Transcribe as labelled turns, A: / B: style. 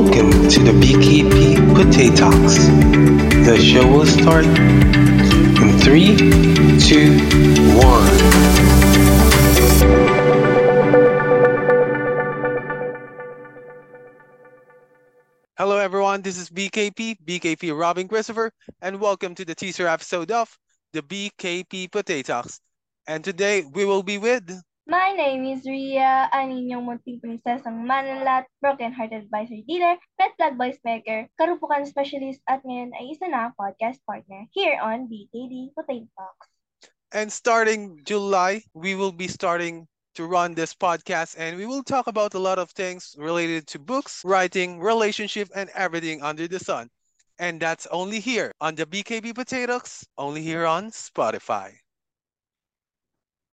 A: Welcome to the BKP Quite Talks. The show will start in three, two, one. Hello, everyone. This is BKP, BKP Robin Christopher, and welcome to the teaser episode of the BKP Potato Talks. And today we will be with
B: my name is Ria, ang inyong munting prinsesang manalat, broken-hearted advisory dealer, pet plug voice maker, karupukan specialist, at ngayon ay isa na podcast partner here on BKP Potato Talks.
A: And starting July, we will be starting to run this podcast and we will talk about a lot of things related to books, writing, relationship, and everything under the sun. And that's only here on the BKP Potatoes, only here on Spotify.